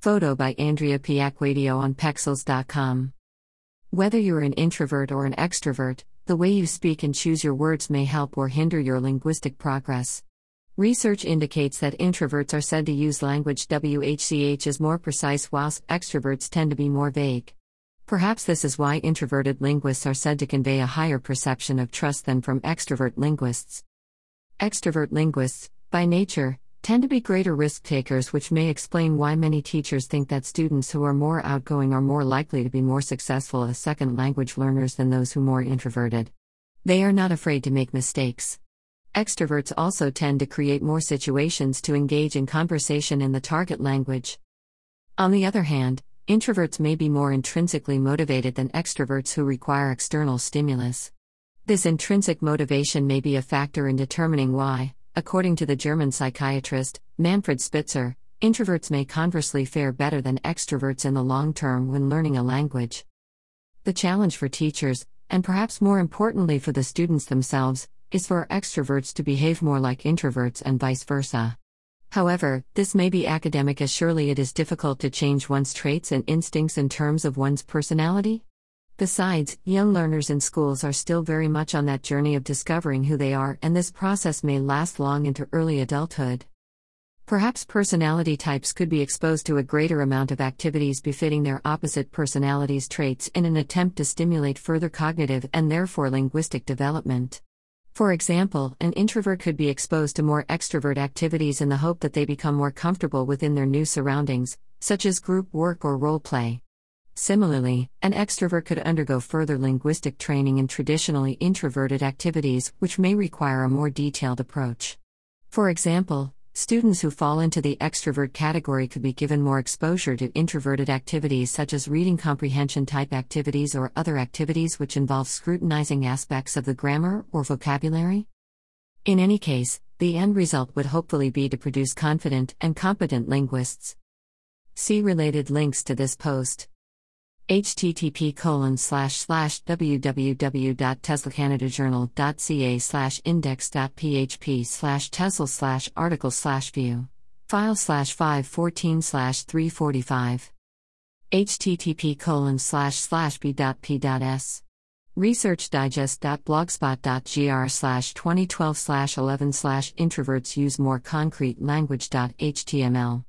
Photo by Andrea Piacquadio on Pexels.com. Whether you're an introvert or an extrovert, the way you speak and choose your words may help or hinder your linguistic progress. Research indicates that introverts are said to use language WHCH as more precise, whilst extroverts tend to be more vague. Perhaps this is why introverted linguists are said to convey a higher perception of trust than from extrovert linguists. Extrovert linguists, by nature, tend to be greater risk takers, which may explain why many teachers think that students who are more outgoing are more likely to be more successful as second language learners than those who are more introverted. They are not afraid to make mistakes. Extroverts also tend to create more situations to engage in conversation in the target language. On the other hand, introverts may be more intrinsically motivated than extroverts who require external stimulus. This intrinsic motivation may be a factor in determining why, According to the German psychiatrist, Manfred Spitzer, introverts may conversely fare better than extroverts in the long term when learning a language. The challenge for teachers, and perhaps more importantly for the students themselves, is for extroverts to behave more like introverts and vice versa. However, this may be academic as surely it is difficult to change one's traits and instincts in terms of one's personality. Besides, young learners in schools are still very much on that journey of discovering who they are, and this process may last long into early adulthood. Perhaps personality types could be exposed to a greater amount of activities befitting their opposite personalities' traits in an attempt to stimulate further cognitive and therefore linguistic development. For example, an introvert could be exposed to more extrovert activities in the hope that they become more comfortable within their new surroundings, such as group work or role play. Similarly, an extrovert could undergo further linguistic training in traditionally introverted activities, which may require a more detailed approach. For example, students who fall into the extrovert category could be given more exposure to introverted activities such as reading comprehension type activities or other activities which involve scrutinizing aspects of the grammar or vocabulary. In any case, the end result would hopefully be to produce confident and competent linguists. See related links to this post http colon slash slash www.teslacanadajournal.ca slash index.php slash tesla slash article slash view file slash 514 slash 345 http colon slash slash b.p.s researchdigest.blogspot.gr slash 2012 slash 11 slash introverts use more concrete language.html